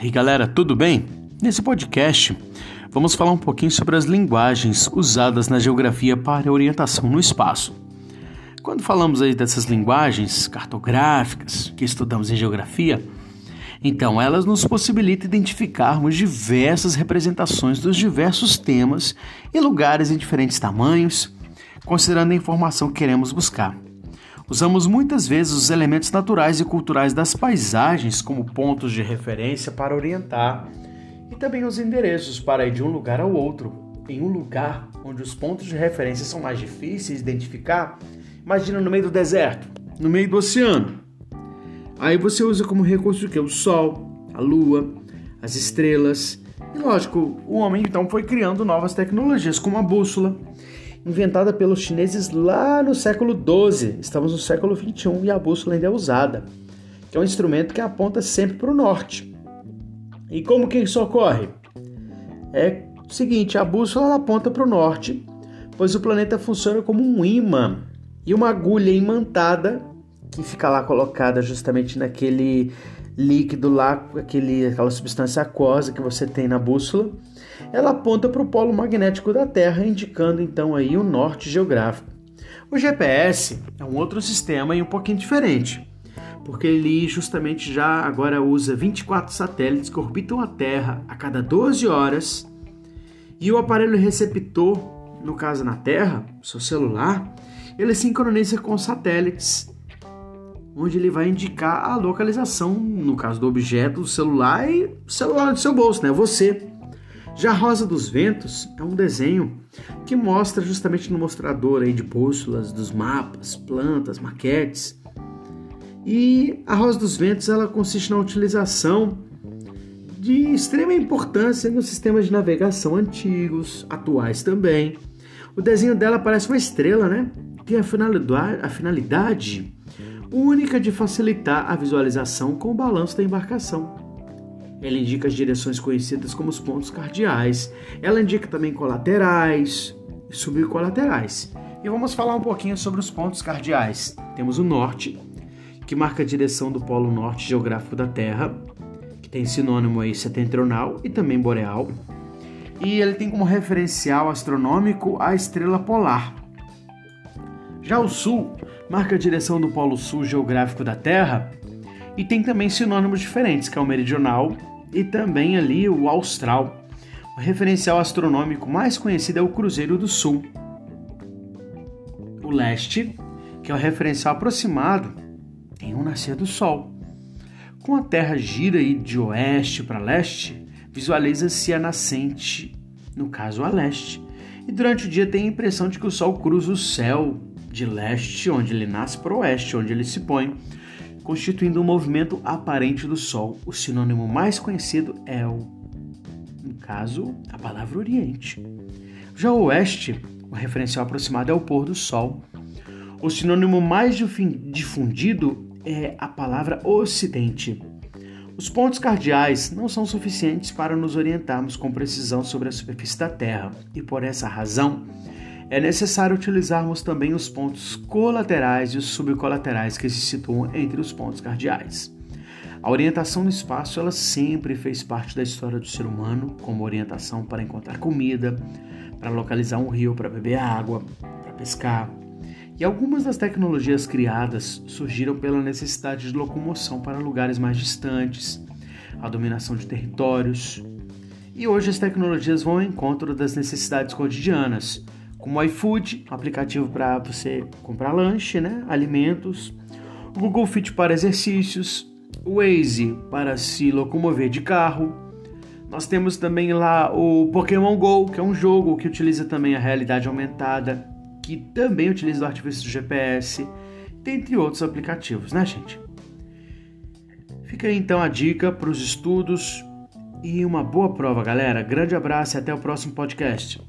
E aí galera, tudo bem? Nesse podcast vamos falar um pouquinho sobre as linguagens usadas na geografia para orientação no espaço. Quando falamos aí dessas linguagens cartográficas que estudamos em geografia, então elas nos possibilitam identificarmos diversas representações dos diversos temas e lugares em diferentes tamanhos, considerando a informação que queremos buscar. Usamos muitas vezes os elementos naturais e culturais das paisagens como pontos de referência para orientar e também os endereços para ir de um lugar ao outro. Em um lugar onde os pontos de referência são mais difíceis de identificar, imagina no meio do deserto, no meio do oceano. Aí você usa como recurso o que? O sol, a lua, as estrelas. E lógico, o homem então foi criando novas tecnologias como a bússola inventada pelos chineses lá no século XII. Estamos no século XXI e a bússola ainda é usada, que é um instrumento que aponta sempre para o norte. E como que isso ocorre? É o seguinte, a bússola aponta para o norte, pois o planeta funciona como um imã e uma agulha imantada que fica lá colocada justamente naquele líquido lá, aquele, aquela substância aquosa que você tem na bússola, ela aponta para o polo magnético da Terra, indicando então aí o norte geográfico. O GPS é um outro sistema e um pouquinho diferente, porque ele justamente já agora usa 24 satélites que orbitam a Terra a cada 12 horas e o aparelho receptor, no caso na Terra, seu celular, ele sincroniza com os satélites onde ele vai indicar a localização, no caso do objeto, do celular e celular do seu bolso, né? Você. Já Rosa dos Ventos é um desenho que mostra justamente no mostrador aí de bússolas, dos mapas, plantas, maquetes. E a Rosa dos Ventos ela consiste na utilização de extrema importância nos sistemas de navegação antigos, atuais também. O desenho dela parece uma estrela, né? Tem a finalidade, a finalidade única de facilitar a visualização com o balanço da embarcação. Ela indica as direções conhecidas como os pontos cardeais. Ela indica também colaterais e subcolaterais. E vamos falar um pouquinho sobre os pontos cardeais. Temos o norte, que marca a direção do polo norte geográfico da Terra, que tem sinônimo aí setentrional e também boreal. E ele tem como referencial astronômico a estrela polar. Já o sul marca a direção do polo sul geográfico da Terra e tem também sinônimos diferentes, que é o meridional e também ali o austral. O referencial astronômico mais conhecido é o Cruzeiro do Sul. O leste, que é o referencial aproximado, tem o nascer do Sol. Com a Terra gira de oeste para leste, visualiza-se a nascente, no caso a leste. E durante o dia tem a impressão de que o Sol cruza o céu de leste, onde ele nasce, para oeste, onde ele se põe, constituindo um movimento aparente do Sol. O sinônimo mais conhecido é o, no caso, a palavra Oriente. Já o oeste, o referencial aproximado é o pôr do Sol. O sinônimo mais difundido é a palavra Ocidente. Os pontos cardeais não são suficientes para nos orientarmos com precisão sobre a superfície da Terra, e por essa razão, é necessário utilizarmos também os pontos colaterais e os subcolaterais que se situam entre os pontos cardeais. A orientação no espaço ela sempre fez parte da história do ser humano, como orientação para encontrar comida, para localizar um rio para beber água, para pescar. E algumas das tecnologias criadas surgiram pela necessidade de locomoção para lugares mais distantes, a dominação de territórios. E hoje as tecnologias vão ao encontro das necessidades cotidianas, como o iFood, aplicativo para você comprar lanche, né, alimentos, o Google Fit para exercícios, o Waze para se locomover de carro. Nós temos também lá o Pokémon Go, que é um jogo que utiliza também a realidade aumentada, que também utiliza o artifício do GPS, dentre outros aplicativos, né, gente? Fica aí então a dica para os estudos e uma boa prova, galera. Grande abraço e até o próximo podcast.